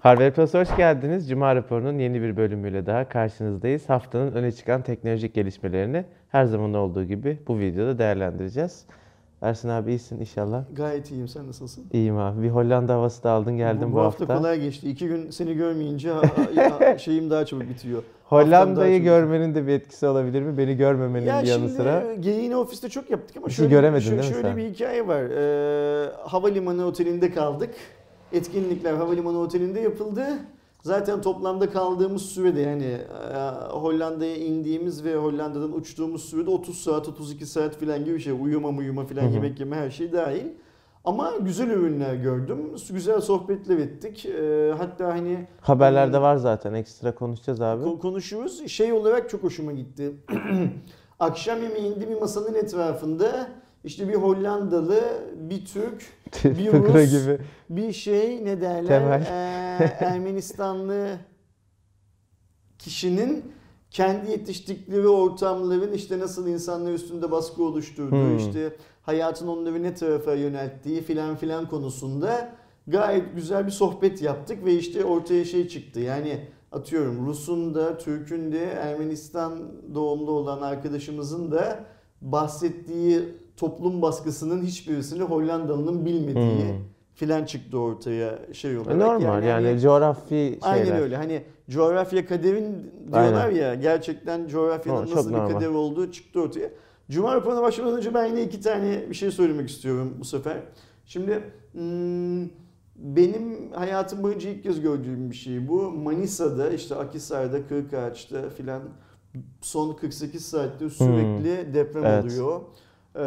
Harvard Plus hoş geldiniz. Cuma raporunun yeni bir bölümüyle daha karşınızdayız. Haftanın öne çıkan teknolojik gelişmelerini her zaman olduğu gibi bu videoda değerlendireceğiz. Ersin abi iyisin inşallah. Gayet iyiyim. Sen nasılsın? İyiyim abi. Bir Hollanda havası da aldın geldin bu, bu, bu hafta. hafta. kolay geçti. İki gün seni görmeyince şeyim daha çabuk bitiyor. Hollanda'yı görmenin de bir etkisi olabilir mi? Beni görmemenin Ya yanı şimdi sıra. geyiğini ofiste çok yaptık ama Bir şey şöyle, göremedin şöyle, değil mi şöyle bir hikaye var. Ee, havalimanı otelinde kaldık. Etkinlikler havalimanı otelinde yapıldı. Zaten toplamda kaldığımız sürede yani e, Hollanda'ya indiğimiz ve Hollanda'dan uçtuğumuz sürede 30 saat 32 saat falan gibi bir şey. Uyuma uyuma hı. yemek yeme her şey dahil. Ama güzel ürünler gördüm. Güzel sohbetler ettik. Ee, hatta hani Haberlerde var zaten. Ekstra konuşacağız abi. Ko- konuşuyoruz. Şey olarak çok hoşuma gitti. Akşam yemeğinde bir masanın etrafında işte bir Hollandalı, bir Türk, bir Rus, gibi. bir şey ne derler Temel. Ee, Ermenistanlı kişinin kendi yetiştikleri ortamların işte nasıl insanlar üstünde baskı oluşturduğu, Hmm. işte hayatın onları ne tarafa yönelttiği filan filan konusunda gayet güzel bir sohbet yaptık ve işte ortaya şey çıktı. Yani atıyorum Rus'un da Türk'ün de Ermenistan doğumlu olan arkadaşımızın da bahsettiği toplum baskısının hiçbirisini Hollandalı'nın bilmediği Hmm. filan çıktı ortaya şey olarak. Normal yani, hani- coğrafi şeyler. Aynen öyle. Hani coğrafya kaderin diyorlar ya gerçekten coğrafyanın O, nasıl bir normal. kader olduğu çıktı ortaya. Cuma raporuna başlamadan önce ben yine iki tane bir şey söylemek istiyorum bu sefer. Şimdi hmm, benim hayatım boyunca ilk kez gördüğüm bir şey bu. Manisa'da işte Akhisar'da Kırkağaç'ta filan son 48 saatte sürekli deprem Hmm. Evet. oluyor. Ee,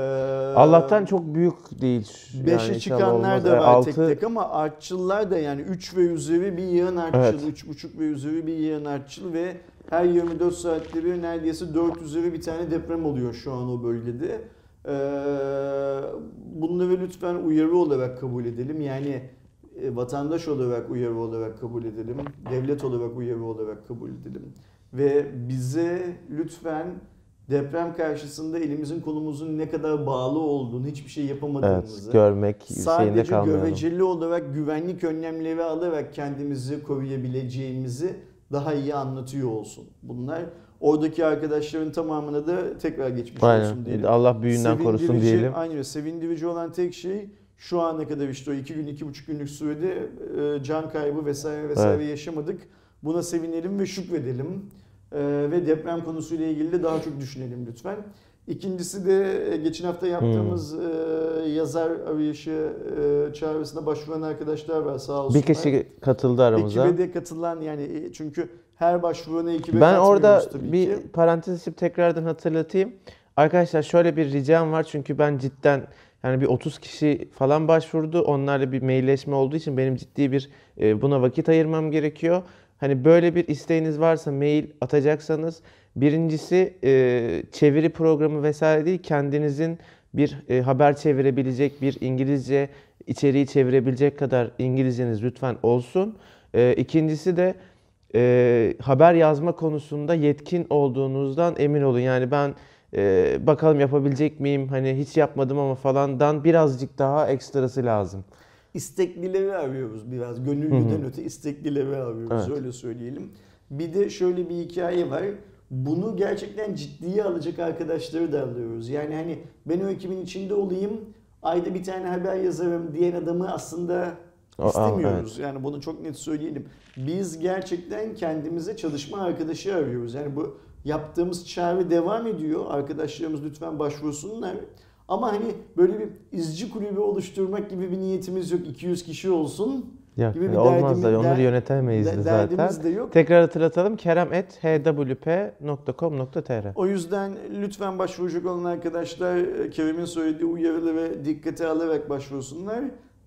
Allah'tan çok büyük değil. Beşe Yani inşallah çıkanlar da E, var tek altı- tek ama artçıllar da yani 3 ve üzeri bir yığın artçıl, Evet. 3,5 ve üzeri bir yığın artçıl ve her 24 saatte bir neredeyse 4 üzeri bir tane deprem oluyor şu an o bölgede. Ee, bunları lütfen uyarı olarak kabul edelim. Yani e, vatandaş olarak uyarı olarak kabul edelim. Devlet olarak uyarı olarak kabul edelim. Ve bize lütfen deprem karşısında elimizin kolumuzun ne kadar bağlı olduğunu, hiçbir şey yapamadığımızı, Evet, görmek sadece göreceli olarak güvenlik önlemleri alarak kendimizi koruyabileceğimizi daha iyi anlatıyor olsun. Bunlar oradaki arkadaşların tamamına da tekrar geçmiş olsun Aynen. diyelim. Allah büyüğünden korusun diyelim. Aynen. Sevindirici olan tek şey şu ana kadar işte o iki gün, iki buçuk günlük sürede e, can kaybı vesaire vesaire yaşamadık. Buna sevinelim ve şükredelim. E, ve deprem konusuyla ilgili de daha çok düşünelim lütfen. İkincisi de e, geçen hafta yaptığımız Hmm. e, yazar arayışı e, çağrısına başvuran arkadaşlar var sağ olsunlar. Bir kişi katıldı aramıza. Ekibe de katılan yani çünkü her başvurana ekibe Ben orada bir ki. parantez açıp tekrardan hatırlatayım. Arkadaşlar şöyle bir ricam var çünkü ben cidden yani bir 30 kişi falan başvurdu. Onlarla bir mailleşme olduğu için benim ciddi bir buna vakit ayırmam gerekiyor. Hani böyle bir isteğiniz varsa mail atacaksanız birincisi e, çeviri programı vesaire değil kendinizin bir e, haber çevirebilecek bir İngilizce içeriği çevirebilecek kadar İngilizceniz lütfen olsun. E, ikincisi de e, haber yazma konusunda yetkin olduğunuzdan emin olun. Yani ben e, bakalım yapabilecek miyim hani hiç yapmadım ama falandan birazcık daha ekstrası lazım. İsteklileri arıyoruz biraz. Gönüllüden öte isteklileri arıyoruz Evet. öyle söyleyelim. Bir de şöyle bir hikaye var. Bunu gerçekten ciddiye alacak arkadaşları da alıyoruz. Yani hani ben o ekibin içinde olayım, ayda bir tane haber yazarım diyen adamı aslında O- istemiyoruz. Yani bunu çok net söyleyelim. Biz gerçekten kendimize çalışma arkadaşı arıyoruz. Yani bu yaptığımız çağrı devam ediyor. Arkadaşlarımız lütfen başvursunlar. Ama hani böyle bir izci kulübü oluşturmak gibi bir niyetimiz yok. 200 kişi olsun Yok, gibi bir olmaz da derdimiz- onları der- yönetemeyiz de- zaten. de yok. Tekrar hatırlatalım kerem.hwp.com.tr O yüzden lütfen başvuracak olan arkadaşlar e, Kerem'in söylediği uyarıları dikkate alarak başvursunlar.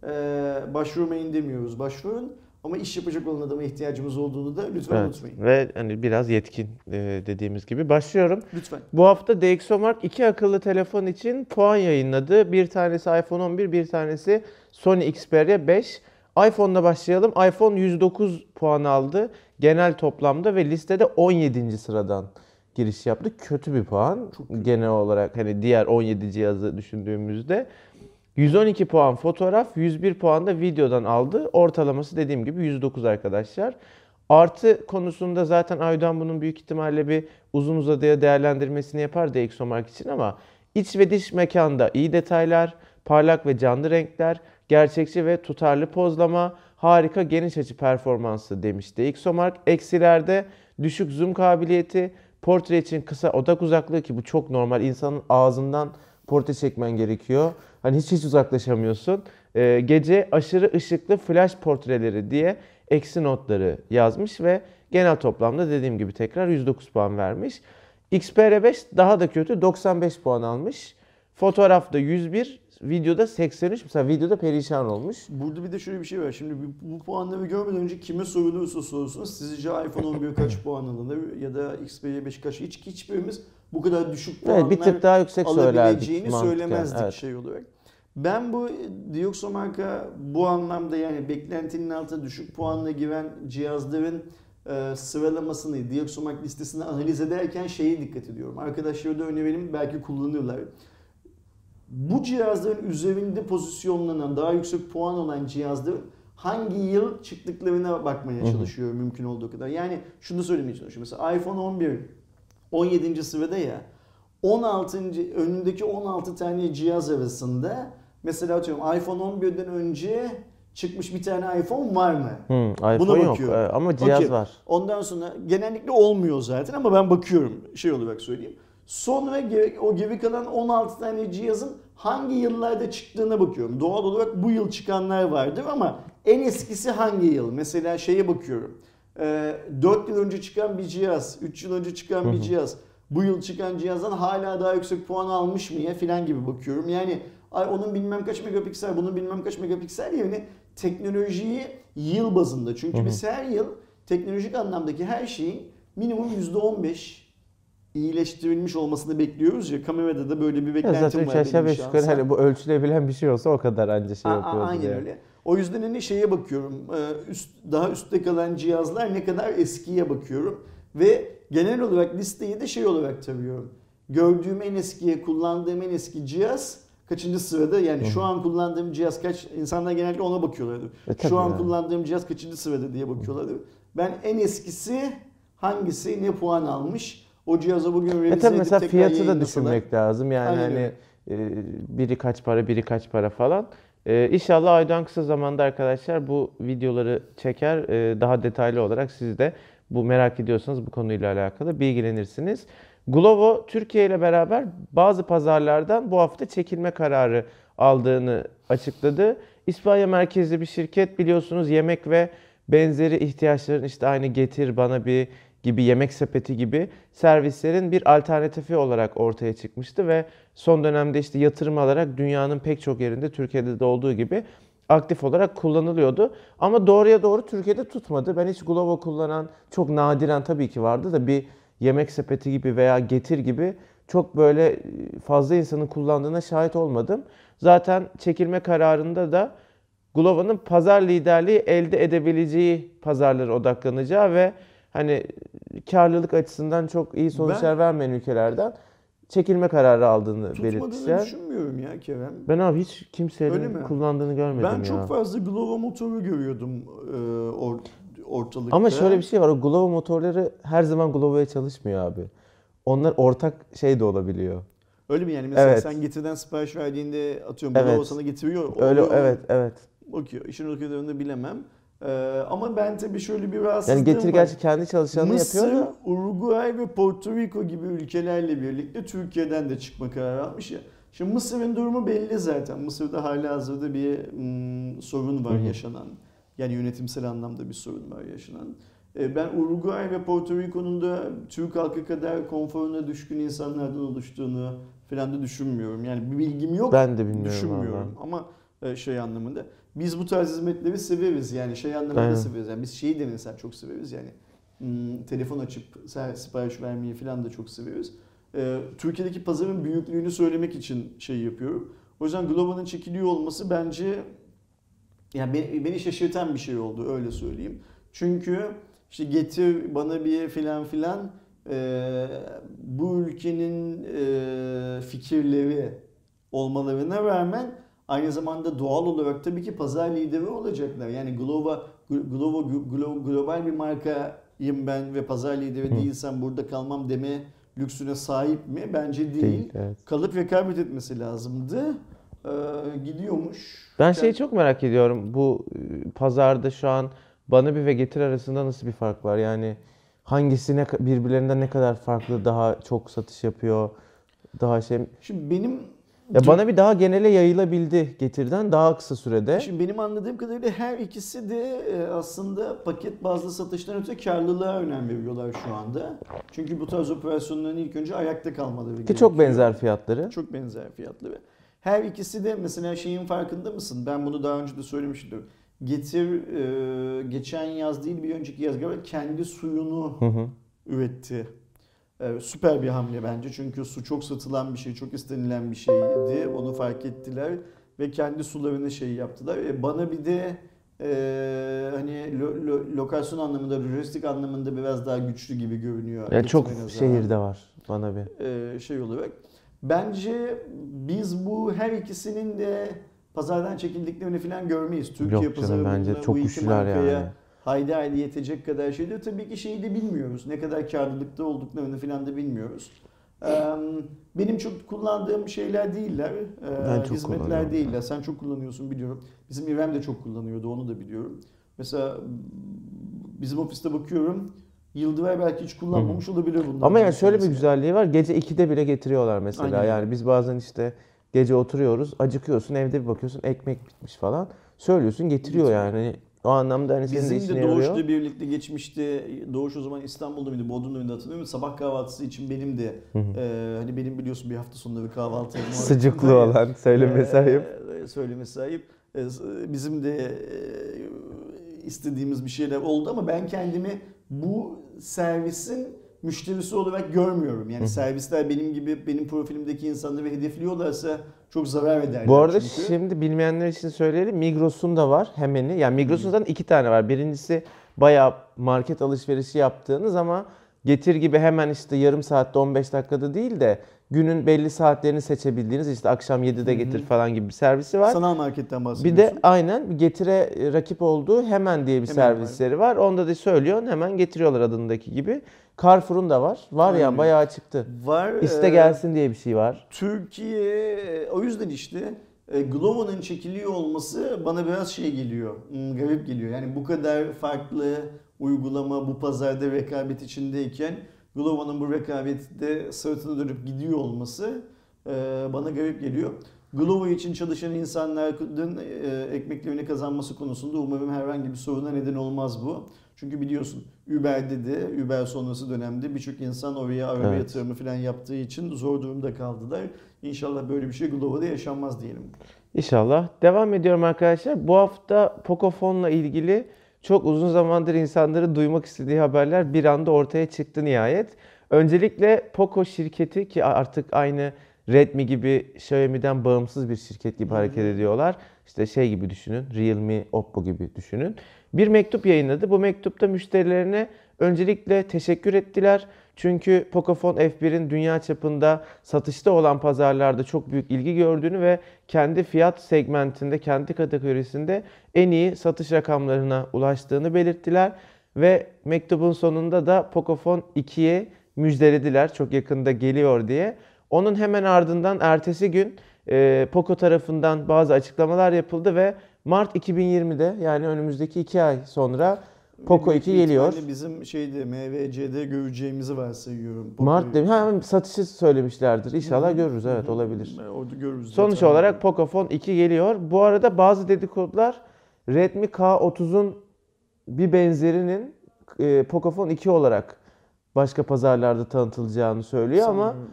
Ee, başvurmayın demiyoruz, başvurun. Ama iş yapacak olan adama ihtiyacımız olduğunu da lütfen Evet. unutmayın. Ve hani biraz yetkin e, dediğimiz gibi başlıyorum. Lütfen. Bu hafta DxOMark iki akıllı telefon için puan yayınladı. Bir tanesi iPhone 11, bir tanesi Sony Xperia 5. iPhone'la başlayalım. iPhone 109 puan aldı genel toplamda ve listede 17. sıradan giriş yaptı. Kötü bir puan genel olarak hani diğer 17 cihazı düşündüğümüzde. 112 puan fotoğraf, 101 puan da videodan aldı. Ortalaması dediğim gibi 109 arkadaşlar. Artı konusunda zaten Aydoğan bunun büyük ihtimalle bir uzun uzadıya değerlendirmesini yapar DxOMark için ama iç ve dış mekanda iyi detaylar, parlak ve canlı renkler, gerçekçi ve tutarlı pozlama, harika geniş açı performansı demiş DxOMark. Eksilerde düşük zoom kabiliyeti, portre için kısa odak uzaklığı ki bu çok normal. İnsanın ağzından portre çekmen gerekiyor. Hani hiç hiç uzaklaşamıyorsun. Ee, gece aşırı ışıklı flash portreleri diye eksi notları yazmış ve genel toplamda dediğim gibi tekrar 109 puan vermiş. XPR5 daha da kötü 95 puan almış. Fotoğrafta 101, videoda 83. Mesela videoda perişan olmuş. Burada bir de şöyle bir şey var. Şimdi bu, bu puanları görmeden önce kime sorulursa sorsunuz sizce iPhone 11 kaç puan alınır ya da Xperia 5 kaç hiç hiçbirimiz bu kadar düşük puanlar Evet bir tık daha yüksek söylerdik alabileceğini mantıken. söylemezdik Evet. şey olarak. Ben bu Dioxo marka bu anlamda yani beklentinin altında düşük puanla giren cihazların e, sıralamasını, Dioxomark listesini analiz ederken şeye dikkat ediyorum. Arkadaşlara da önerelim belki kullanırlar. Bu cihazların üzerinde pozisyonlanan, daha yüksek puan olan cihazların hangi yıl çıktıklarına bakmaya Hı hı. çalışıyorum mümkün olduğu kadar. Yani şunu söylemeye çalışıyorum. Mesela iPhone 11 17. sırada ya 16. önündeki 16 tane cihaz arasında mesela atıyorum iPhone 11'den önce çıkmış bir tane iPhone var mı? Hmm, iPhone Buna yok bakıyorum. Ee, ama cihaz Okey. var. Ondan sonra genellikle olmuyor zaten ama ben bakıyorum şey olarak söyleyeyim. Sonra ge- o geri kalan 16 tane cihazın hangi yıllarda çıktığına bakıyorum. Doğal olarak bu yıl çıkanlar vardır ama en eskisi hangi yıl? Mesela şeye bakıyorum. Ee, 4 yıl önce çıkan bir cihaz, 3 yıl önce çıkan bir cihaz, bu yıl çıkan cihazdan hala daha yüksek puan almış mı ya filan gibi bakıyorum. Yani ay onun bilmem kaç megapiksel, bunun bilmem kaç megapiksel yerine teknolojiyi yıl bazında. Çünkü biz her yıl teknolojik anlamdaki her şeyin minimum %15 iyileştirilmiş olmasını bekliyoruz ya. Kamerada da böyle bir Ya beklentim zaten var üç aşağı beş yukarı hani bu ölçülebilen bir şey olsa o kadar anca şey yapıyordu Aynen diye. öyle. O yüzden hani şeye bakıyorum. e, Üst, daha üstte kalan cihazlar ne kadar eskiye bakıyorum. Ve genel olarak listeyi de şey olarak tarıyorum. Gördüğüm en eskiye kullandığım en eski cihaz kaçıncı sırada yani şu an kullandığım cihaz kaç insanlar genellikle ona bakıyorlardı. E, şu an yani. kullandığım cihaz kaçıncı sırada diye bakıyorlardı. Ben en eskisi hangisi ne puan almış o cihaza bugün revize E tabii mesela fiyatı da düşünmek lazım. Yani Aynen hani e, biri kaç para, biri kaç para falan. E, inşallah Aydoğan kısa zamanda arkadaşlar bu videoları çeker. E, daha detaylı olarak siz de bu merak ediyorsanız bu konuyla alakalı bilgilenirsiniz. Glovo Türkiye ile beraber bazı pazarlardan bu hafta çekilme kararı aldığını açıkladı. İspanya merkezli bir şirket biliyorsunuz yemek ve benzeri ihtiyaçların işte aynı getir bana bir gibi yemek sepeti gibi servislerin bir alternatifi olarak ortaya çıkmıştı ve son dönemde işte yatırım alarak dünyanın pek çok yerinde Türkiye'de de olduğu gibi aktif olarak kullanılıyordu. Ama doğruya doğru Türkiye'de tutmadı. Ben hiç Glovo kullanan çok nadiren tabii ki vardı da bir yemek sepeti gibi veya getir gibi çok böyle fazla insanın kullandığına şahit olmadım. Zaten çekilme kararında da Glovo'nun pazar liderliği elde edebileceği pazarlara odaklanacağı ve hani karlılık açısından çok iyi sonuçlar vermeyen ülkelerden çekilme kararı aldığını Tutmadığını belirtmişler. düşünmüyorum ya Kerem. Ben abi hiç kimsenin kullandığını görmedim Ben ya. çok fazla Glovo motoru görüyordum e, or, ortalıkta. Ama şöyle bir şey var. O Glovo motorları her zaman Glovo'ya çalışmıyor abi. Onlar ortak şey de olabiliyor. Öyle mi yani mesela Evet. sen getirden sipariş verdiğinde atıyorum Evet. Glovo sana getiriyor. Öyle oluyor evet evet. Bakıyor. İşin o kadarını bilemem. E, ama ben tabii şöyle bir rahatsızlığım Yani getir gerçi kendi çalışanını Mısır, yapıyor da. Uruguay ve Porto Rico gibi ülkelerle birlikte Türkiye'den de çıkma kararı almış ya. Şimdi Mısır'ın durumu belli zaten. Mısır'da hala hazırda bir mm, sorun var yaşanan. Yani yönetimsel anlamda bir sorun var yaşanan. E, Ben Uruguay ve Porto Rico'nun da Türk halkı kadar konforuna düşkün insanlardan oluştuğunu falan da düşünmüyorum. Yani bir bilgim yok. Ben de bilmiyorum düşünmüyorum. valla. Ama e, şey anlamında. Biz bu tarz hizmetleri severiz. Yani şey anlamında Aynen. severiz. Yani biz şeyi de mesela çok severiz yani. Hmm, telefon açıp sipariş vermeyi falan da çok severiz. Ee, Türkiye'deki pazarın büyüklüğünü söylemek için şey yapıyorum. O yüzden Glovo'nun çekiliyor olması bence yani beni, beni şaşırtan bir şey oldu öyle söyleyeyim. Çünkü işte getir bana bir filan filan e, bu ülkenin e, fikirleri olmalarına rağmen aynı zamanda doğal olarak tabii ki pazar lideri olacaklar. Yani Glovo, Glovo Glo- global bir markayım ben ve pazar lideri değilsem burada kalmam deme lüksüne sahip mi? Bence değil. Değil, evet. Kalıp rekabet etmesi lazımdı. Ee, gidiyormuş. Ben şeyi çok merak ediyorum. Bu e, pazarda şu an Banabi ve Getir arasında nasıl bir fark var? Yani hangisi ne, ka- birbirlerinden ne kadar farklı daha çok satış yapıyor? Daha şey Şimdi benim ya Banabi daha genele yayılabildi Getir'den daha kısa sürede. Şimdi benim anladığım kadarıyla her ikisi de e, aslında paket bazlı satıştan öte karlılığa önem veriyorlar şu anda. Çünkü bu tarz operasyonların ilk önce ayakta kalmaları Ki çok benzer fiyatları. Çok benzer fiyatları. Her ikisi de mesela şeyin farkında mısın? Ben bunu daha önce de söylemiştim. Getir e, geçen yaz değil bir önceki yaz galiba kendi suyunu Hı hı. üretti. Ee, süper bir hamle bence çünkü su çok satılan bir şey, çok istenilen bir şeydi. Onu fark ettiler ve kendi sularını şey yaptılar. E, bana bir de e, hani lo- lo- lokasyon anlamında, lojistik anlamında biraz daha güçlü gibi görünüyor. Ya çok şehirde var Banabi. E, şey olarak. Bence biz bu her ikisinin de pazardan çekildiklerini falan görmeyiz. Türkiye Yok pazarı canım bence bununla- çok bu iki markaya yani. Haydi haydi yetecek kadar şey diyor. Tabii ki şeyi de bilmiyoruz. Ne kadar karlılıkta olduklarını falan da bilmiyoruz. Benim çok kullandığım şeyler değiller. Ben çok Hizmetler değiller. Sen çok kullanıyorsun biliyorum. Bizim İrem de çok kullanıyordu onu da biliyorum. Mesela bizim ofiste bakıyorum. Yıldıray belki hiç kullanmamış olabilir bunlar. Ama yani şöyle bir güzelliği var. Gece 2'de bile getiriyorlar mesela. Aynen. Yani biz bazen işte gece oturuyoruz, acıkıyorsun, evde bir bakıyorsun ekmek bitmiş falan. Söylüyorsun getiriyor yani. O anlamda hani senin de Bizim de yarıyor. Doğuş'la birlikte geçmişte Doğuş o zaman İstanbul'da mıydı, Bodrum'da mıydı hatırlamıyorum. Sabah kahvaltısı için benim de e, hani benim biliyorsun bir hafta sonunda bir kahvaltı Sıcıklı olan, söyleme Ee, sahip. söyleme sahip. Ee, Bizim de e, istediğimiz bir şeyler oldu ama ben kendimi bu servisin müşterisi olarak görmüyorum. Yani servisler benim gibi benim profilimdeki insanları hedefliyorlarsa çok zarar ederler. Bu arada çünkü. şimdi bilmeyenler için söyleyelim. Migros'un da var hemeni. Yani Migros'un zaten iki tane var. Birincisi bayağı market alışverişi yaptığınız ama getir gibi hemen işte yarım saatte 15 dakikada değil de günün belli saatlerini seçebildiğiniz işte akşam 7'de getir falan gibi bir servisi var. sanal marketten Bir bahsediyorsun. de aynen bir getire e, rakip olduğu hemen diye bir Hemen var. servisleri var. Onda da söylüyorsun hemen getiriyorlar adındaki gibi. Carrefour'un da var. Var ya Aynen. bayağı çıktı. var. İste e, gelsin diye bir şey var. Türkiye o yüzden işte e, Glovo'nun çekiliyor olması bana biraz şey geliyor. hmm, Garip geliyor. Yani bu kadar farklı uygulama bu pazarda rekabet içindeyken Glovo'nun bu rekabette sırtını dönüp gidiyor olması e, bana garip geliyor. Glovo için çalışan insanların e, ekmeklerini kazanması konusunda umarım herhangi bir soruna neden olmaz bu. Çünkü biliyorsun Uber'de de Uber sonrası dönemde birçok insan oraya araba Evet. yatırımı falan yaptığı için zor durumda kaldılar. İnşallah böyle bir şey Glovo'da yaşanmaz diyelim. İnşallah. Devam ediyorum arkadaşlar. Bu hafta Pocofone'la ilgili çok uzun zamandır insanların duymak istediği haberler bir anda ortaya çıktı nihayet. Öncelikle Poco şirketi ki artık aynı Redmi gibi Xiaomi'den bağımsız bir şirket gibi hareket ediyorlar. İşte şey gibi düşünün, Realme, Oppo gibi düşünün. Bir mektup yayınladı. Bu mektupta müşterilerine öncelikle teşekkür ettiler. Çünkü Pocophone F1'in dünya çapında satışta olan pazarlarda çok büyük ilgi gördüğünü ve kendi fiyat segmentinde, kendi kategorisinde en iyi satış rakamlarına ulaştığını belirttiler. Ve mektubun sonunda da Pocophone 2'ye müjdelediler çok yakında geliyor diye. Onun hemen ardından ertesi gün e, Poco tarafından bazı açıklamalar yapıldı ve Mart 2020'de yani önümüzdeki 2 ay sonra Poco Büyük 2 bir geliyor. Bizim şeyde MVC'de göreceğimizi varsayıyorum. Mart Poco'yu. demiş. Ha, satışı söylemişlerdir. İnşallah hı, görürüz. Evet olabilir. Orada görürüz. Sonuç zaten. olarak Pocophone 2 geliyor. Bu arada bazı dedikodular Redmi K30'un bir benzerinin e, Pocophone 2 olarak başka pazarlarda tanıtılacağını söylüyor ama Sanırım.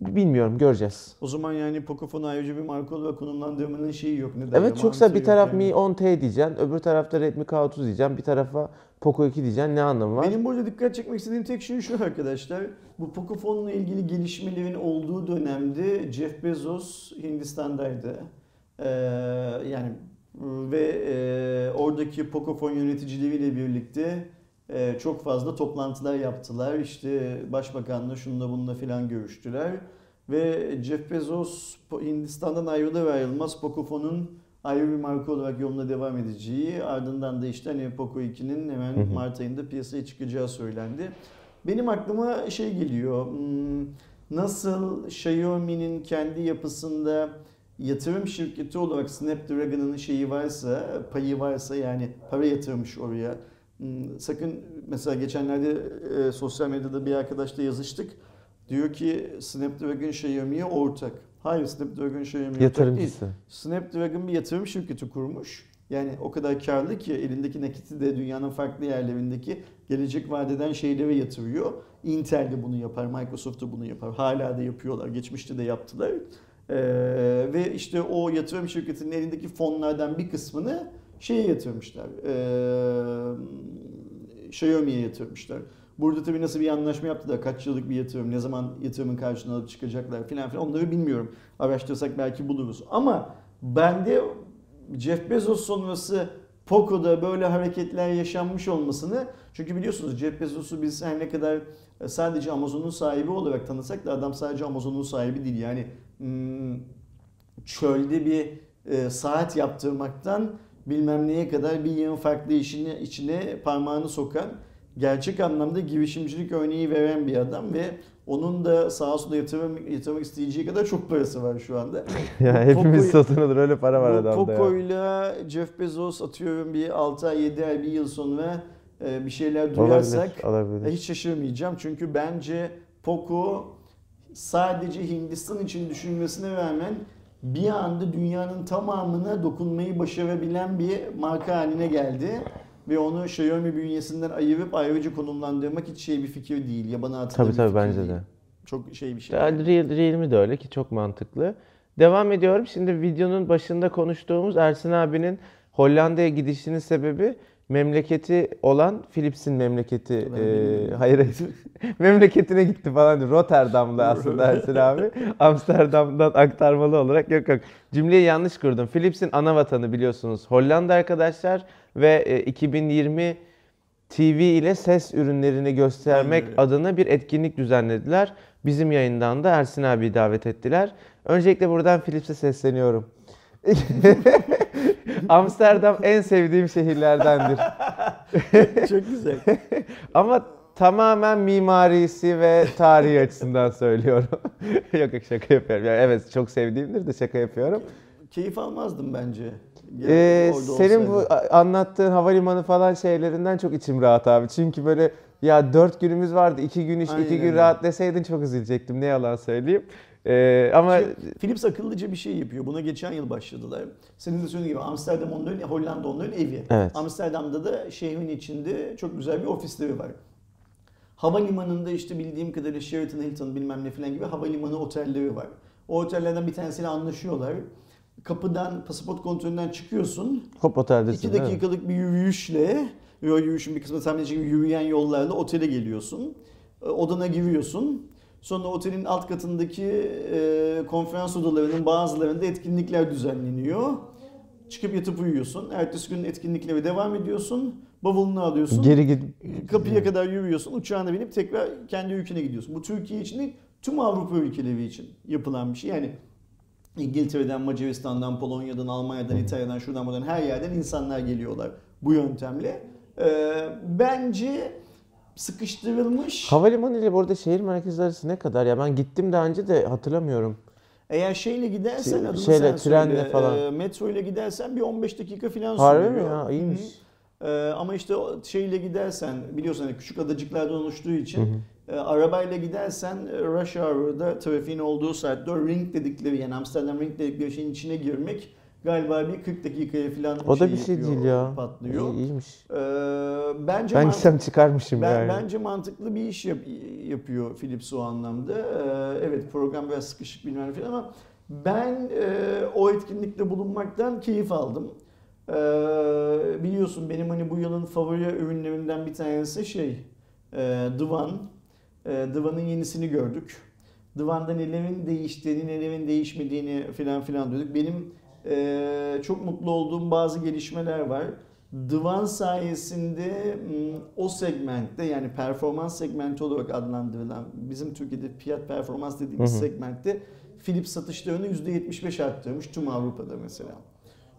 Bilmiyorum göreceğiz. O zaman yani Pocophone ayrıca bir marka olarak konumlandırmanın şeyi yok. Ne Evet çoksa mantığı bir taraf yani. Mi 10T diyeceksin, öbür tarafta Redmi K30 diyeceksin, bir tarafa Poco 2 diyeceksin. Ne anlamı var? Benim burada dikkat çekmek istediğim tek şey şu arkadaşlar. Bu Pocophone'la ilgili gelişmelerin olduğu dönemde Jeff Bezos Hindistan'daydı. Ee, yani ve e, oradaki Pocophone yöneticileriyle birlikte e, çok fazla toplantılar yaptılar. İşte başbakanla şununla bununla filan görüştüler. Ve Jeff Bezos Hindistan'dan ayrılır ayrılmaz Pocofone'un ayrı bir marka olarak yoluna devam edeceği ardından da işte hani Poco 2'nin hemen. Mart ayında piyasaya çıkacağı söylendi. Benim aklıma şey geliyor. hmm, Nasıl Xiaomi'nin kendi yapısında yatırım şirketi olarak Snapdragon'ın şeyi varsa, payı varsa yani para yatırmış oraya. Hmm, Sakın mesela geçenlerde e, sosyal medyada bir arkadaşla yazıştık. Diyor ki Snapdragon Xiaomi'ye ortak. Hayır Snapdragon Xiaomi'ye ortak değil. Yatırımcısı. Snapdragon bir yatırım şirketi kurmuş. Yani o kadar karlı ki elindeki nakiti de dünyanın farklı yerlerindeki gelecek vadeden şeylere yatırıyor. Intel de bunu yapar, Microsoft da bunu yapar. Hala da yapıyorlar, geçmişte de yaptılar. Ee, ve işte o yatırım şirketinin elindeki fonlardan bir kısmını şeye yatırmışlar. Ee, Xiaomi'ye yatırmışlar. Burada tabii nasıl bir anlaşma yaptılar, kaç yıllık bir yatırım, ne zaman yatırımın karşılığını alıp çıkacaklar filan filan onları bilmiyorum. Araştırsak belki buluruz. Ama bende Jeff Bezos sonrası Poco'da böyle hareketler yaşanmış olmasını çünkü biliyorsunuz Jeff Bezos'u biz her ne kadar e, sadece Amazon'un sahibi olarak tanısak da adam sadece Amazon'un sahibi değil. Yani hmm, çölde bir e, saat yaptırmaktan bilmem neye kadar bir yığın farklı işine, içine parmağını sokan gerçek anlamda girişimcilik örneği veren bir adam ve onun da sağa sola yatırım, yatırmak isteyeceği kadar çok parası var şu anda. ya hepimiz Poco'yu- satın alır öyle para var adamda. Poco'yla Jeff Bezos atıyorum bir 6 ay 7 ay bir yıl sonra e, bir şeyler Olabilir, duyarsak olabilir. e, hiç şaşırmayacağım. Çünkü bence Poco sadece Hindistan için düşünmesine rağmen bir anda dünyanın tamamına dokunmayı başarabilen bir marka haline geldi. Ve onu Xiaomi bünyesinden ayırıp ayrıca konumlandırmak hiç şey bir fikir değil. Yabana atılan Tabii bir tabii fikir bence değil. de. Çok şey bir şey. Real, Realme de öyle ki çok mantıklı. Devam ediyorum. Şimdi videonun başında konuştuğumuz Ersin abinin Hollanda'ya gidişinin sebebi memleketi olan Philips'in memleketi. E, hayır memleketine gitti falan. Rotterdam'da aslında Ersin abi. Amsterdam'dan aktarmalı olarak yok yok. Cümleyi yanlış kurdum. Philips'in ana vatanı biliyorsunuz Hollanda arkadaşlar ve e, 2020 TV ile ses ürünlerini göstermek Aynen adına bir etkinlik düzenlediler. Bizim yayından da Ersin abi davet ettiler. Öncelikle buradan Philips'e sesleniyorum. Amsterdam en sevdiğim şehirlerdendir. Çok güzel. Ama tamamen mimarisi ve tarihi açısından söylüyorum. yok yok şaka yapıyorum. Yani evet çok sevdiğimdir de şaka yapıyorum. Keyif almazdım bence. Ya, Ee, senin bu olsaydım. a- anlattığın havalimanı falan şeylerinden çok içim rahat abi. Çünkü böyle ya dört günümüz vardı, iki gün iş, Aynen iki gün öyle. rahat deseydin çok üzülecektim. Ne yalan söyleyeyim. Ee, ama Şey, Philips akıllıca bir şey yapıyor. Buna geçen yıl başladılar. Senin de söylediğin gibi Amsterdam onların, Hollanda onların evi. Evet. Amsterdam'da da şehrin içinde çok güzel bir ofisleri var. Havalimanında işte bildiğim kadarıyla Sheraton, Hilton bilmem ne falan gibi havalimanı otelleri var. O otellerden bir tanesiyle anlaşıyorlar. Kapıdan, pasaport kontrolünden çıkıyorsun. hop oteldesin. 2 değil mi? dakikalık bir yürüyüşle, yürüyüşün bir kısmı tahmin gibi yürüyen yollarla otele geliyorsun. E, Odana giriyorsun. Sonra otelin alt katındaki e, konferans odalarının bazılarında etkinlikler düzenleniyor. Çıkıp yatıp uyuyorsun. Ertesi gün etkinliklere devam ediyorsun. Bavulunu alıyorsun. Geri git. Kapıya kadar yürüyorsun. Uçağına binip tekrar kendi ülkene gidiyorsun. Bu Türkiye için değil, tüm Avrupa ülkeleri için yapılan bir şey. Yani İngiltere'den, Macaristan'dan, Polonya'dan, Almanya'dan, İtalya'dan, şuradan buradan her yerden insanlar geliyorlar bu yöntemle. Ee, bence sıkıştırılmış. Havalimanı ile burada şehir merkezi arası ne kadar ya? Ben gittim daha önce de hatırlamıyorum. Eğer şeyle gidersen Şey- adını şeyle, sen trenle söyle. falan. Ee, metro ile gidersen bir 15 dakika falan Harbi sürüyor. mi ya? İyiymiş. Ee, ama işte şeyle gidersen biliyorsun hani küçük adacıklardan oluştuğu için e, arabayla gidersen e, rush hour'da trafiğin olduğu saatte o ring dedikleri yani Amsterdam ring dedikleri şeyin içine girmek galiba bir 40 dakikaya falan O da bir şey yapıyor, değil ya. patlıyor. İyi, iyiymiş. Ee, bence Ben gitsem çıkarmışım ben, yani. bence mantıklı bir iş yap- yapıyor Philips o anlamda. Ee, evet program biraz sıkışık bilmem falan ama ben e, o etkinlikte bulunmaktan keyif aldım. Ee, biliyorsun benim hani bu yılın favori ürünlerimden bir tanesi şey e, Divan. E, Divan'ın yenisini gördük. Divan'da nelerin değiştiğini, nelerin değişmediğini filan filan diyorduk. Benim e, çok mutlu olduğum bazı gelişmeler var. Divan sayesinde m, o segmentte yani performans segmenti olarak adlandırılan bizim Türkiye'de fiyat performans dediğimiz Hı hı. segmentte Philips satışlarını %75 arttırmış tüm Avrupa'da mesela.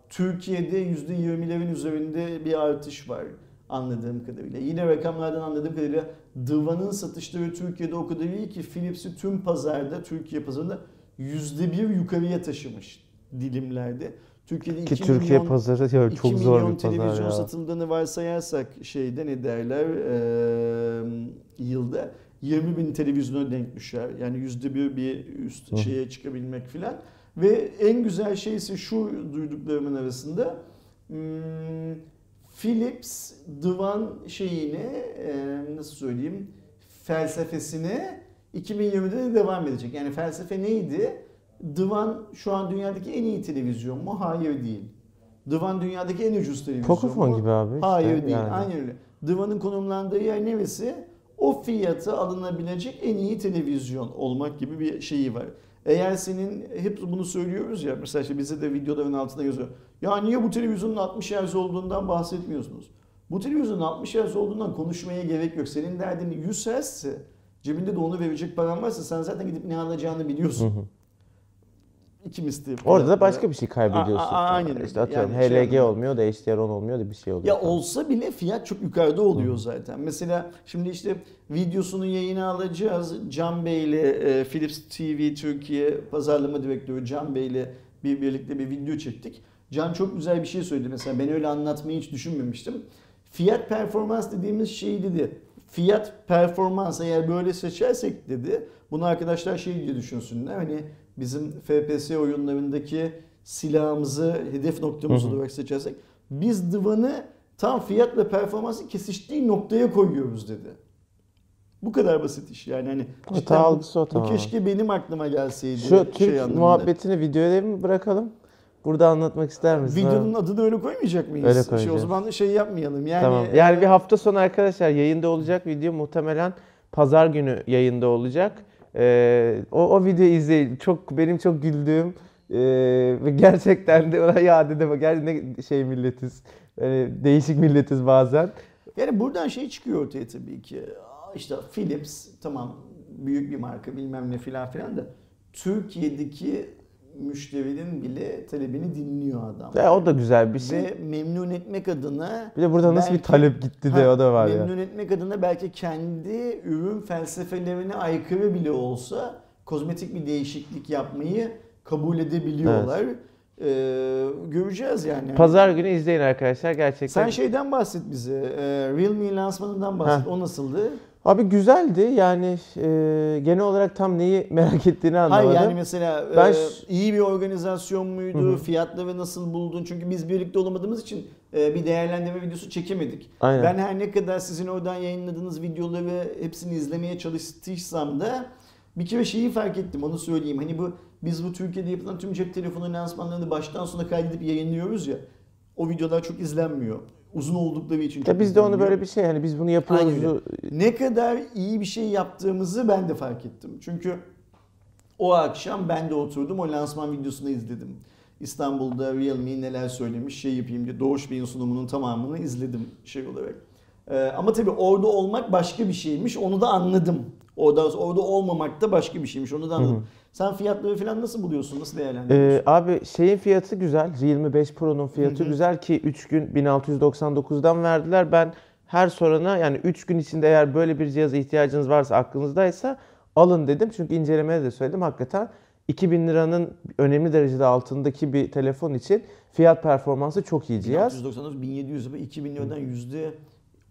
Türkiye'de %20'lerin üzerinde bir artış var anladığım kadarıyla. Yine rakamlardan anladığım kadarıyla Divan'ın satışları Türkiye'de o kadar iyi ki Philips'i tüm pazarda, Türkiye pazarında %1 yukarıya taşımış dilimlerde. Türkiye'de Ki 2 Türkiye milyon pazarı ya 2 çok zor milyon bir pazar televizyon ya. varsayarsak şeyde ne derler eee, yılda 20 bin televizyona denk düşer. Yani yüzde bir bir üst Hı. şeye çıkabilmek filan. Ve en güzel şey ise şu duyduklarımın arasında hmm, Philips Divan şeyine eee, nasıl söyleyeyim felsefesine 2020'de de devam edecek. Yani felsefe neydi? Divan şu an dünyadaki en iyi televizyon mu? Hayır değil. Divan dünyadaki en ucuz televizyon Pocophone mu? gibi abi işte. Hayır değil. yani. Aynen öyle. Divan'ın konumlandığı yer neresi? O fiyata alınabilecek en iyi televizyon olmak gibi bir şeyi var. Eğer senin hep bunu söylüyoruz ya mesela işte bize de videoların altında yazıyor. Ya niye bu televizyonun 60 Hz olduğundan bahsetmiyorsunuz? Bu televizyonun 60 Hz olduğundan konuşmaya gerek yok. Senin derdin 100 Hz ise cebinde de onu verecek paran varsa sen zaten gidip ne alacağını Hı biliyorsun. hı. İki misli. Orada da başka bir şey A- kaybediyorsun. a- aynen öyle. İşte atıyorum Yani şey HLG anlamında. olmuyor da HDR10 olmuyor da bir şey oluyor. Ya falan. olsa bile fiyat çok yukarıda oluyor zaten. Mesela şimdi işte videosunu yayına alacağız. Can Bey ile e, Philips TV Türkiye pazarlama direktörü Can Bey ile bir birlikte bir video çektik. Can çok güzel bir şey söyledi mesela. Ben öyle anlatmayı hiç düşünmemiştim. Fiyat performans dediğimiz şey dedi. Fiyat performans eğer böyle seçersek dedi. Bunu arkadaşlar şey diye düşünsünler. Hani bizim FPS oyunlarındaki silahımızı hedef noktamız Hı hı. olarak seçersek biz divanı tam fiyat ve performansın kesiştiği noktaya koyuyoruz dedi. Bu kadar basit iş yani hani bu- algısı o bu tamamen. keşke benim aklıma gelseydi. Şu şey Türk anlamında. muhabbetini videoya mı bırakalım? Burada anlatmak ister misin? Videonun Ha. adını öyle koymayacak mıyız? Öyle Şey, o koyacağız. zaman şey yapmayalım yani. tamam. Yani bir hafta sonu arkadaşlar yayında olacak video muhtemelen pazar günü yayında olacak. Ee, o, o videoyu izleyin. Çok benim çok güldüğüm ee, ve gerçekten de ona ya dedim gerçekten ne şey milletiz. Yani değişik milletiz bazen. Yani buradan şey çıkıyor ortaya tabii ki. İşte Philips tamam büyük bir marka bilmem ne filan filan da Türkiye'deki müşterinin bile talebini dinliyor adam. Ya o da güzel bir şey. Ve memnun etmek adına Bir de burada nasıl bir talep gitti de Ha, o da var ya. memnun etmek adına belki kendi ürün felsefelerine aykırı bile olsa kozmetik bir değişiklik yapmayı kabul edebiliyorlar. Ee, göreceğiz yani. Pazar günü izleyin arkadaşlar gerçekten. Sen şeyden bahset bize. E, Realme lansmanından bahset. Heh. O nasıldı? Abi güzeldi yani e, genel olarak tam neyi merak ettiğini anlamadım. Hayır yani mesela Ben e, iyi bir organizasyon muydu? Hı hı. Fiyatları nasıl buldun? Çünkü biz birlikte olamadığımız için e, bir değerlendirme videosu çekemedik. Aynen. Ben her ne kadar sizin oradan yayınladığınız videoları hepsini izlemeye çalıştıysam da bir kere şeyi fark ettim onu söyleyeyim. Hani bu biz bu Türkiye'de yapılan tüm cep telefonu lansmanlarını baştan sona kaydedip yayınlıyoruz ya. O videolar çok izlenmiyor. Uzun oldukları için Ya biz de onu böyle bir şey hani biz bunu yapıyoruz. Ne kadar iyi bir şey yaptığımızı ben de fark ettim. Çünkü o akşam ben de oturdum o lansman videosunu izledim. İstanbul'da Realme neler söylemiş şey yapayım diye Doğuş Bey'in sunumunun tamamını izledim şey olarak. Ee, ama tabii orada olmak başka bir şeymiş onu da anladım. Orada orada olmamak da başka bir şeymiş onu da anladım. Hı hı. Sen fiyatları falan nasıl buluyorsun? Nasıl değerlendiriyorsun? Ee, abi şeyin fiyatı güzel. Realme 5 Pro'nun fiyatı Hı hı. güzel ki 3 gün 1699'dan verdiler. Ben her sorana yani 3 gün içinde eğer böyle bir cihaza ihtiyacınız varsa aklınızdaysa alın dedim. Çünkü incelemede de söyledim. Hakikaten 2000 liranın önemli derecede altındaki bir telefon için fiyat performansı çok iyi cihaz. 1699 1700 lira 2000 liradan yüzde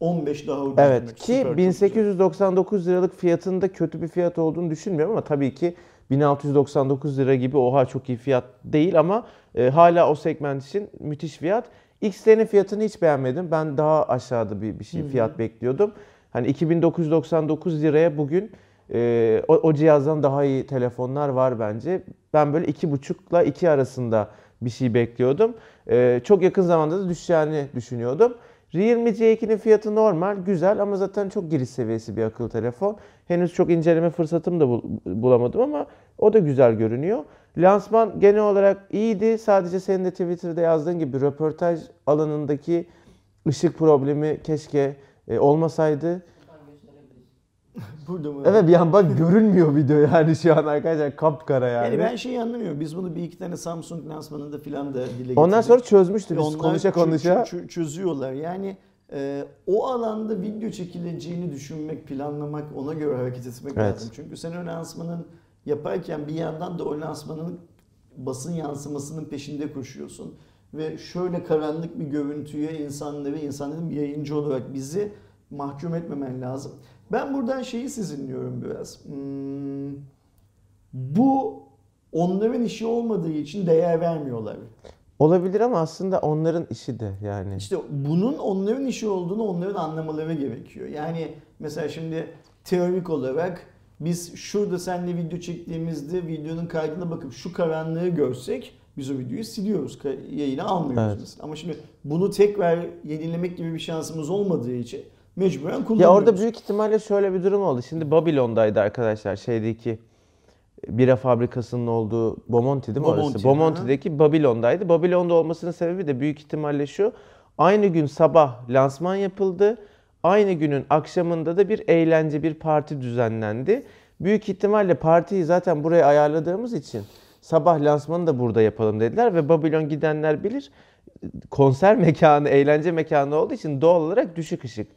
15 daha ucuz Evet demek. ki Süper, çok güzel. 1899 liralık fiyatında kötü bir fiyat olduğunu düşünmüyorum ama tabii ki 1699 lira gibi oha çok iyi fiyat değil ama e, hala o segment için müthiş fiyat. XT'nin fiyatını hiç beğenmedim. Ben daha aşağıda bir, bir şey fiyat bekliyordum. Hani 2999 liraya bugün e, o, o cihazdan daha iyi telefonlar var bence. Ben böyle 2,5 ile 2 arasında bir şey bekliyordum. E, çok yakın zamanda da düşeceğini düşünüyordum. Realme C2'nin fiyatı normal, güzel ama zaten çok giriş seviyesi bir akıllı telefon. Henüz çok inceleme fırsatım da bul- bulamadım ama o da güzel görünüyor. Lansman genel olarak iyiydi. Sadece senin de Twitter'da yazdığın gibi röportaj alanındaki ışık problemi keşke e, olmasaydı. Burada mı? Evet bir an bak görünmüyor video yani şu an arkadaşlar kapkara yani. Yani ben şeyi anlamıyorum. Biz bunu bir iki tane Samsung lansmanında filan da dile getirdik. Ondan sonra çözmüştü biz konuşa konuşa. çö- çö- çözüyorlar. Yani e, o alanda video çekileceğini düşünmek, planlamak, ona göre hareket etmek Evet. lazım. Çünkü sen o lansmanın yaparken bir yandan da o lansmanın basın yansımasının peşinde koşuyorsun. Ve şöyle karanlık bir görüntüye insanları, insanların bir yayıncı olarak bizi mahkum etmemen lazım. Ben buradan şeyi sizinliyorum biraz. Hmm, bu onların işi olmadığı için değer vermiyorlar. Olabilir ama aslında onların işi de yani. İşte bunun onların işi olduğunu onların anlamaları gerekiyor. Yani mesela şimdi teorik olarak biz şurada seninle video çektiğimizde videonun kaydına bakıp şu karanlığı görsek biz o videoyu siliyoruz. Yayına almıyoruz Evet. mesela. Ama şimdi bunu tekrar yenilemek gibi bir şansımız olmadığı için mecburen kullanıyoruz. Ya orada büyük ihtimalle şöyle bir durum oldu. Şimdi Babylon'daydı arkadaşlar şeydeki bira fabrikasının olduğu Bomonti değil mi Bomonti, orası? Bomonti'deki Babylon'daydı. Babylon'da olmasının sebebi de büyük ihtimalle şu. Aynı gün sabah lansman yapıldı. Aynı günün akşamında da bir eğlence, bir parti düzenlendi. Büyük ihtimalle partiyi zaten buraya ayarladığımız için sabah lansmanı da burada yapalım dediler ve Babylon gidenler bilir konser mekanı, eğlence mekanı olduğu için doğal olarak düşük ışık.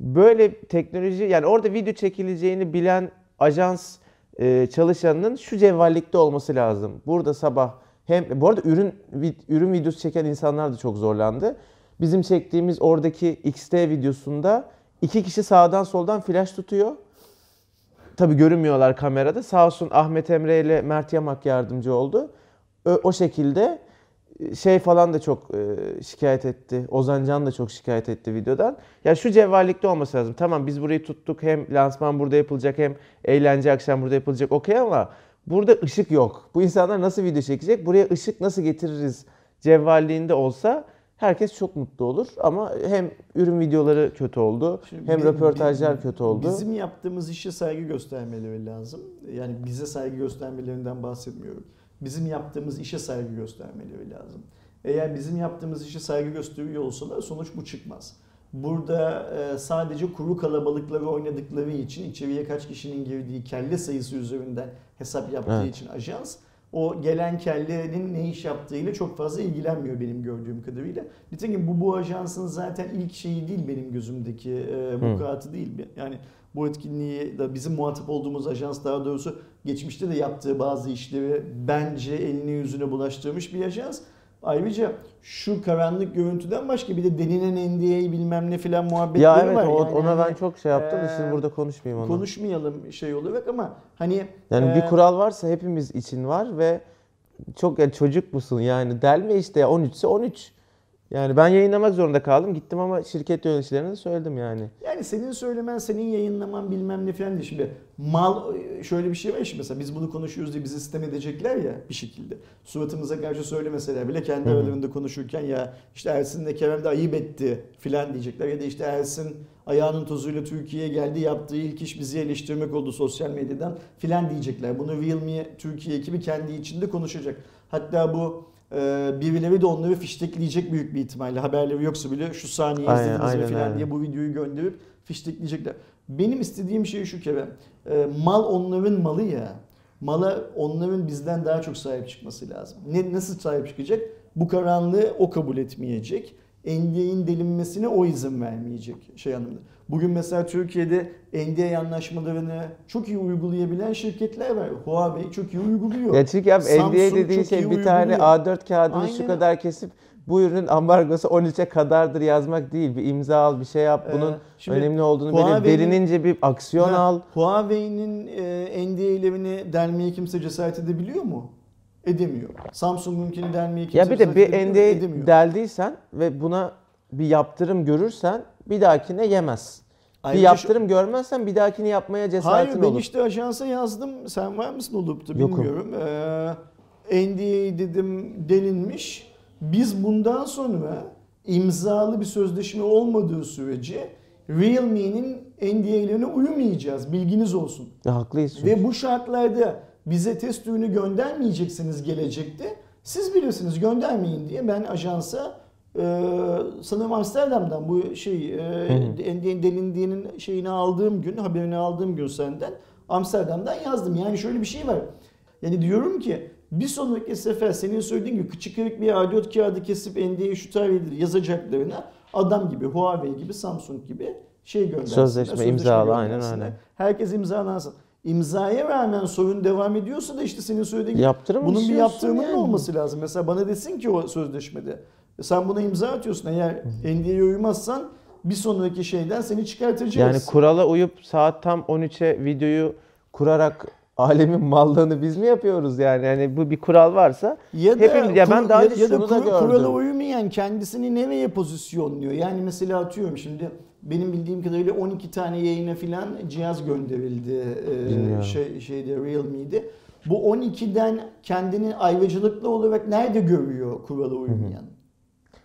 Böyle teknoloji yani orada video çekileceğini bilen ajans e, çalışanının şu cevvallikte olması lazım. Burada sabah hem bu arada ürün ürün videosu çeken insanlar da çok zorlandı. Bizim çektiğimiz oradaki XT videosunda iki kişi sağdan soldan flash tutuyor. Tabi görünmüyorlar kamerada. Sağ olsun Ahmet Emre ile Mert Yamak yardımcı oldu. Ö- O şekilde şey falan da çok e, şikayet etti. Ozan Can da çok şikayet etti videodan. Ya şu cevvallikte olması lazım. Tamam biz burayı tuttuk. Hem lansman burada yapılacak hem eğlence akşam burada yapılacak. Okey ama burada ışık yok. Bu insanlar nasıl video çekecek? Buraya ışık nasıl getiririz? Cevvalliğinde olsa herkes çok mutlu olur. Ama hem ürün videoları kötü oldu. Şimdi hem bi- röportajlar bi- kötü oldu. Bizim yaptığımız işe saygı göstermeleri lazım. Yani bize saygı göstermelerinden bahsetmiyorum. Bizim yaptığımız işe saygı göstermeleri lazım. Eğer bizim yaptığımız işe saygı gösteriyor olsalar sonuç bu çıkmaz. Burada e, sadece kuru kalabalıkları oynadıkları için içeriye kaç kişinin girdiği kelle sayısı üzerinden hesap yaptığı Evet. için ajans o gelen kellenin ne iş yaptığıyla çok fazla ilgilenmiyor benim gördüğüm kadarıyla. Nitekim bu bu ajansın zaten ilk şeyi değil benim gözümdeki e, vukuatı değil. Yani bu etkinliği da bizim muhatap olduğumuz ajans daha doğrusu geçmişte de yaptığı bazı işleri bence elini yüzüne bulaştırmış bir ajans. Ayrıca şu karanlık görüntüden başka bir de denilen NDA bilmem ne filan muhabbetleri Ya evet var. o- Yani ona hani, ben çok şey yaptım eee, şimdi burada konuşmayayım onu. konuşmayalım şey olarak ama hani Yani bir eee, kural varsa hepimiz için var ve çok yani çocuk musun yani delme işte ya 13 ise 13. Yani ben yayınlamak zorunda kaldım gittim ama şirket yöneticilerine de söyledim yani. Yani senin söylemen, senin yayınlaman bilmem ne falan değil. Şimdi mal şöyle bir şey var şimdi mesela biz bunu konuşuyoruz diye bizi sistem edecekler ya bir şekilde. Suratımıza karşı söylemeseler bile kendi aralarında konuşurken ya işte Ersin'le Kerem de ayıp etti filan diyecekler. Ya da işte Ersin ayağının tozuyla Türkiye'ye geldi yaptığı ilk iş bizi eleştirmek oldu sosyal medyadan filan diyecekler. Bunu Realme Türkiye ekibi kendi içinde konuşacak. Hatta bu birileri de onları fiştekleyecek büyük bir ihtimalle. Haberleri yoksa bile şu saniye Aynen, izlediniz mi aynen filan öyle. diye bu videoyu gönderip fiştekleyecekler. Benim istediğim şey şu Kerem. E, mal onların malı ya. Mala onların bizden daha çok sahip çıkması lazım. Ne nasıl sahip çıkacak? Bu karanlığı o kabul etmeyecek. NDA'nin delinmesine o izin vermeyecek şey anlamında. Bugün mesela Türkiye'de NDA anlaşmalarını çok iyi uygulayabilen şirketler var. Huawei çok iyi uyguluyor. Ya çünkü abi Samsung NDA dediğin şey bir tane uyguluyor. A4 kağıdını şu Aynen. kadar kesip bu ürünün ambargosu 13'e kadardır yazmak değil. Bir imza al, bir şey yap. Bunun Ee, şimdi önemli olduğunu Huawei'nin- derinince bir aksiyon Ha, al. Huawei'nin e, NDA'lerini delmeye kimse cesaret edebiliyor mu? Edemiyor. Samsung'unkini delmeye kimse Ya bir de bir? NDA deldiysen ve buna bir yaptırım görürsen bir dahakine yemez. Bir Ayrıca şu- yaptırım görmezsen bir dahakini yapmaya cesaretin Hayır ben olur. işte ajansa yazdım. Sen var mısın olup da Yokum. bilmiyorum. Ee, NDA dedim delinmiş. Biz bundan sonra imzalı bir sözleşme olmadığı sürece Realme'nin NDA'lerine uymayacağız. Bilginiz olsun. Ya, haklıyız. Ve bu şartlarda bize test ürünü göndermeyeceksiniz gelecekte. Siz bilirsiniz göndermeyin diye ben ajansa Ee, sanırım Amsterdam'dan bu şey e, delindiğinin şeyini aldığım gün, haberini aldığım gün senden Amsterdam'dan yazdım. Yani şöyle bir şey var. Yani diyorum ki bir sonraki sefer senin söylediğin gibi kıçı kırık bir A4 kağıdı kesip NDA'yı şu tarihleri yazacaklarına adam gibi, Huawei gibi, Samsung gibi şey göndersinler. Sözleşme imzalı, aynen göndersinler. öyle. Herkes imzalansın. İmzaya rağmen sorun devam ediyorsa da işte senin söylediğin Yaptırım bunun bir yaptırımının yani. olması lazım. Mesela bana desin ki o sözleşmede "E sen buna imza atıyorsun eğer NDA'ya uymazsan bir sonraki şeyden seni çıkartacağız. Yani kurala uyup saat tam 13'e videoyu kurarak alemin mallığını biz mi yapıyoruz yani? Yani bu bir kural varsa ya da, hepimiz- ya ben daha ya, ya da kur- gördüm. kurala uymayan kendisini nereye pozisyonluyor? Yani mesela atıyorum şimdi benim bildiğim kadarıyla 12 tane yayına filan cihaz gönderildi e, Bilmiyorum. şey şeyde Realme'de. Bu 12'den kendini ayrıcalıklı olarak nerede görüyor kurala uymayan?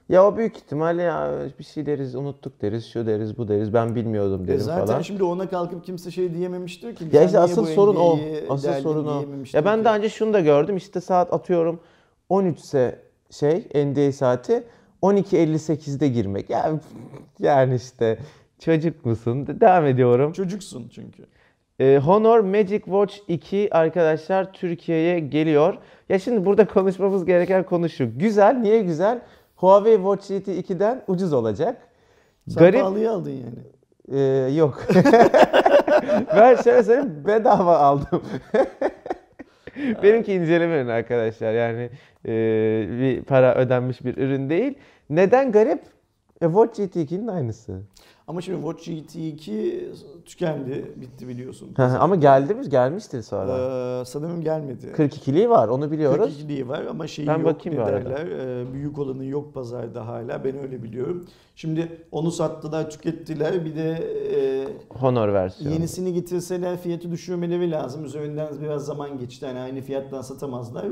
ya o büyük ihtimalle ya bir şey deriz unuttuk deriz şu deriz bu deriz ben bilmiyordum E derim zaten falan. şimdi ona kalkıp kimse şey diyememiştir ki. Ya "Sen işte asıl sorun o. Asıl derdin?" sorun o. Ya ben ki. daha önce şunu da gördüm. İşte saat atıyorum 13 ise şey NDA saati 12.58'de girmek. Ya yani işte çocuk musun? Devam ediyorum. Çocuksun çünkü. Ee, Honor Magic Watch 2 arkadaşlar Türkiye'ye geliyor. Ya şimdi burada konuşmamız gereken konu şu. Güzel. Niye güzel? Huawei Watch GT 2'den ucuz olacak. Sen Garip. pahalıya aldın yani. Ee, yok. ben şöyle söyleyeyim bedava aldım. Benimki inceleme ürünü arkadaşlar. Yani e, bir para ödenmiş bir ürün değil. Neden garip? E, Watch GT2'nin aynısı. Ama şimdi Watch GT2 tükendi, bitti biliyorsun. Ama geldi mi? Gelmiştir sonra. Ee, sanırım gelmedi. 42'liği var onu biliyoruz. 42'liği var ama şeyi Ben yok ne derler. e, büyük olanı yok pazarda hala ben öyle biliyorum. Şimdi onu sattılar tükettiler bir de e, Honor versiyonu. yenisini getirseler fiyatı düşürmeleri lazım. Üzerinden biraz zaman geçti yani aynı fiyattan satamazlar.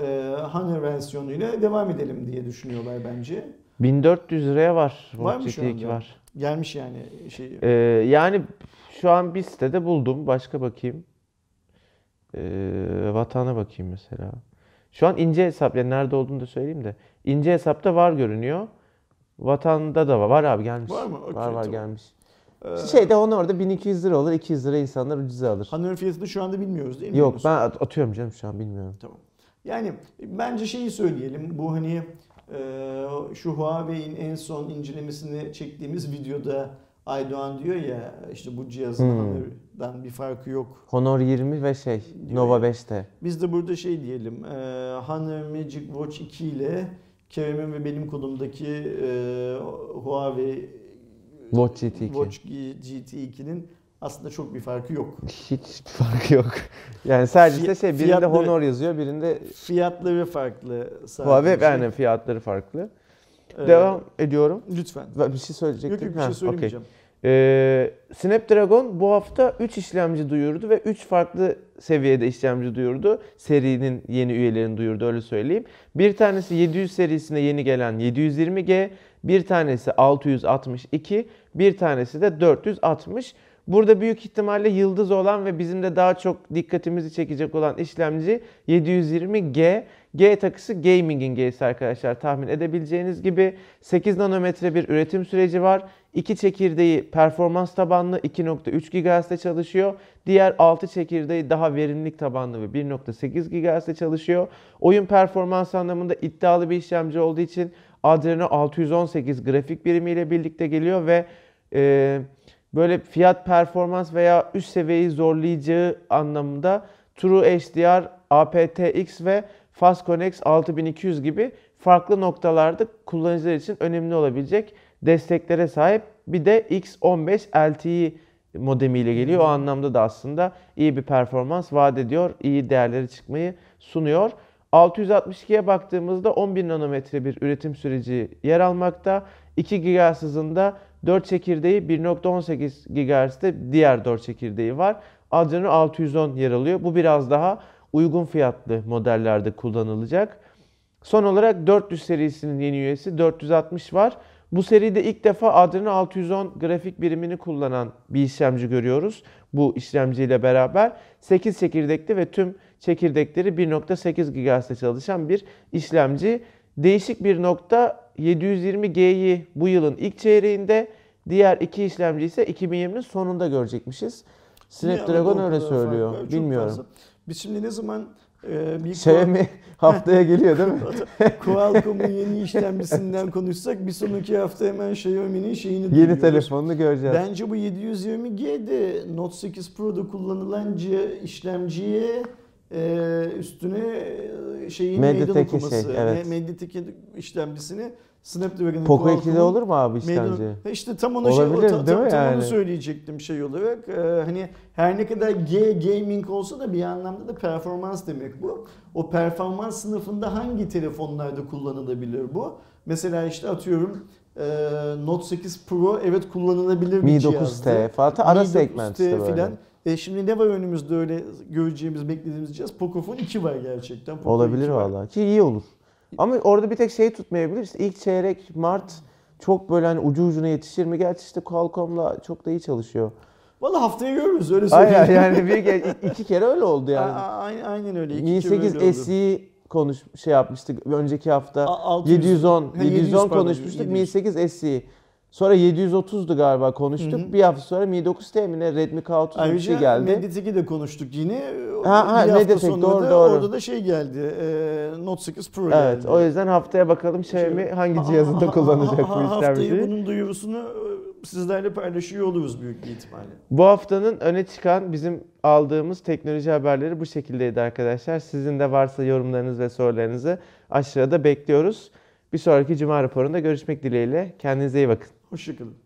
E, Honor versiyonuyla devam edelim diye düşünüyorlar bence. 1400 liraya var. Var mı şu GT2 anda? var. Gelmiş yani şey. Ee, yani şu an bir sitede buldum. Başka bakayım. Ee, vatana bakayım mesela. Şu an ince hesap, yani nerede olduğunu da söyleyeyim de. İnce hesapta var görünüyor. Vatanda da var. Var abi gelmiş. Var mı? Okey, var var tamam. gelmiş. e, Şeyde onu orada 1200 lira olur. 200 lira insanlar ucuza alır. Honor fiyatını şu anda bilmiyoruz değil mi? Yok ben at- atıyorum canım şu an bilmiyorum. Tamam. Yani bence şeyi söyleyelim. Bu hani şu Huawei'in en son incelemesini çektiğimiz videoda Aydoğan diyor ya işte bu cihazın Hmm. Honor'dan bir farkı yok. Honor 20 ve şey Diyor Nova ya. 5'te. Biz de burada şey diyelim. E, Honor Magic Watch 2 ile Kerem'in ve benim kolumdaki e, Huawei Watch GT2. Watch GT2'nin aslında çok bir farkı yok. Hiç bir farkı yok. Yani sadece Fi- işte şey birinde fiyatları- Honor yazıyor, birinde Fiyatları farklı sadece. Huawei yani fiyatları farklı. E, Devam ediyorum. Lütfen. Bir şey söyleyecektim. Yok yok bir şey söylemeyeceğim. Ee, Snapdragon bu hafta 3 işlemci duyurdu ve 3 farklı seviyede işlemci duyurdu. Serinin yeni üyelerini duyurdu öyle söyleyeyim. Bir tanesi 700 serisine yeni gelen 720G, bir tanesi 662, bir tanesi de 460. Burada büyük ihtimalle yıldız olan ve bizim de daha çok dikkatimizi çekecek olan işlemci 720G. G takısı gaming'in G'si arkadaşlar tahmin edebileceğiniz gibi 8 nanometre bir üretim süreci var. İki çekirdeği performans tabanlı 2.3 GHz'de çalışıyor. Diğer 6 çekirdeği daha verimlilik tabanlı ve 1.8 GHz'de çalışıyor. Oyun performans anlamında iddialı bir işlemci olduğu için Adreno 618 grafik birimiyle birlikte geliyor ve e, böyle fiyat performans veya üst seviyeyi zorlayacağı anlamında True HDR, aptX ve Fast Connect 6200 gibi farklı noktalarda kullanıcılar için önemli olabilecek desteklere sahip. Bir de X15 LTE modemiyle geliyor. O anlamda da aslında iyi bir performans vaat ediyor. iyi değerleri çıkmayı sunuyor. 662'ye baktığımızda 11 nanometre bir üretim süreci yer almakta. 2 GHz hızında 4 çekirdeği 1.18 GHz'de diğer 4 çekirdeği var. Adreno 610 yer alıyor. Bu biraz daha uygun fiyatlı modellerde kullanılacak. Son olarak 400 serisinin yeni üyesi 460 var. Bu seride ilk defa Adreno 610 grafik birimini kullanan bir işlemci görüyoruz. Bu işlemciyle beraber 8 çekirdekli ve tüm çekirdekleri 1.8 GHz'de çalışan bir işlemci. Değişik bir nokta 720G'yi bu yılın ilk çeyreğinde, diğer iki işlemci ise 2020'nin sonunda görecekmişiz. Snapdragon öyle söylüyor. fark var? Çok Bilmiyorum. fazla. Biz şimdi ne zaman e, bir Xiaomi haftaya geliyor değil mi? Qualcomm'un yeni işlemcisinden konuşsak bir sonraki hafta hemen Xiaomi'nin şeyini Yeni duyuyoruz. telefonunu göreceğiz. Bence bu 720G de Note 8 Pro'da kullanılan C işlemciye e, üstüne şeyin meydan okuması. şey, evet. Me- Mediatek'in işlemcisini Snapdragon'ın Poco 2'de Qualcomm'un olur mu abi meydan- işlemci? Ha İşte tam onu şey, Olabilir, ta- değil tam, mi tam onu yani? söyleyecektim şey olarak. Ee, hani her ne kadar G gaming olsa da bir anlamda da performans demek bu. O performans sınıfında hangi telefonlarda kullanılabilir bu? Mesela işte atıyorum e, Note 8 Pro evet kullanılabilir bir Mi cihazdı. 9T falan ara Mi segment 9T işte böyle. filan. E şimdi ne var önümüzde öyle göreceğimiz, beklediğimiz cihaz? Pocophone 2 var gerçekten. Poco Olabilir 2 var. vallahi ki iyi olur. Ama orada bir tek şey tutmayabilir. İşte ilk çeyrek Mart çok böyle hani ucu ucuna yetişir mi? Gerçi işte Qualcomm'la çok da iyi çalışıyor. Valla haftaya görürüz öyle söyleyeyim. Aynen yani bir iki kere öyle oldu yani. Aynen, aynen öyle. İki Mi kere öyle 8 oldu. SE konuş şey yapmıştık önceki hafta. A- 600 710 Ha, 700 710 pardon, konuşmuştuk. 700. Mi 8 SE. Sonra 730'du galiba konuştuk. Hı hı. Bir hafta sonra Mi 9T mi ne Redmi K30 bir şey geldi. Mediatek'i de konuştuk yine. Ha, ha, bir hafta sonra doğru, da doğru. orada da şey geldi. E, Note 8 Pro Evet geldi. o yüzden haftaya bakalım Xiaomi hangi Ha- cihazında ha- kullanacak ha- bu Haftayı işlemciyi. bunun duyurusunu e, sizlerle paylaşıyor oluruz büyük bir ihtimalle. Bu haftanın öne çıkan bizim aldığımız teknoloji haberleri bu şekildeydi arkadaşlar. Sizin de varsa yorumlarınız ve sorularınızı aşağıda bekliyoruz. Bir sonraki Cuma raporunda görüşmek dileğiyle. Kendinize iyi bakın. Hoşçakalın.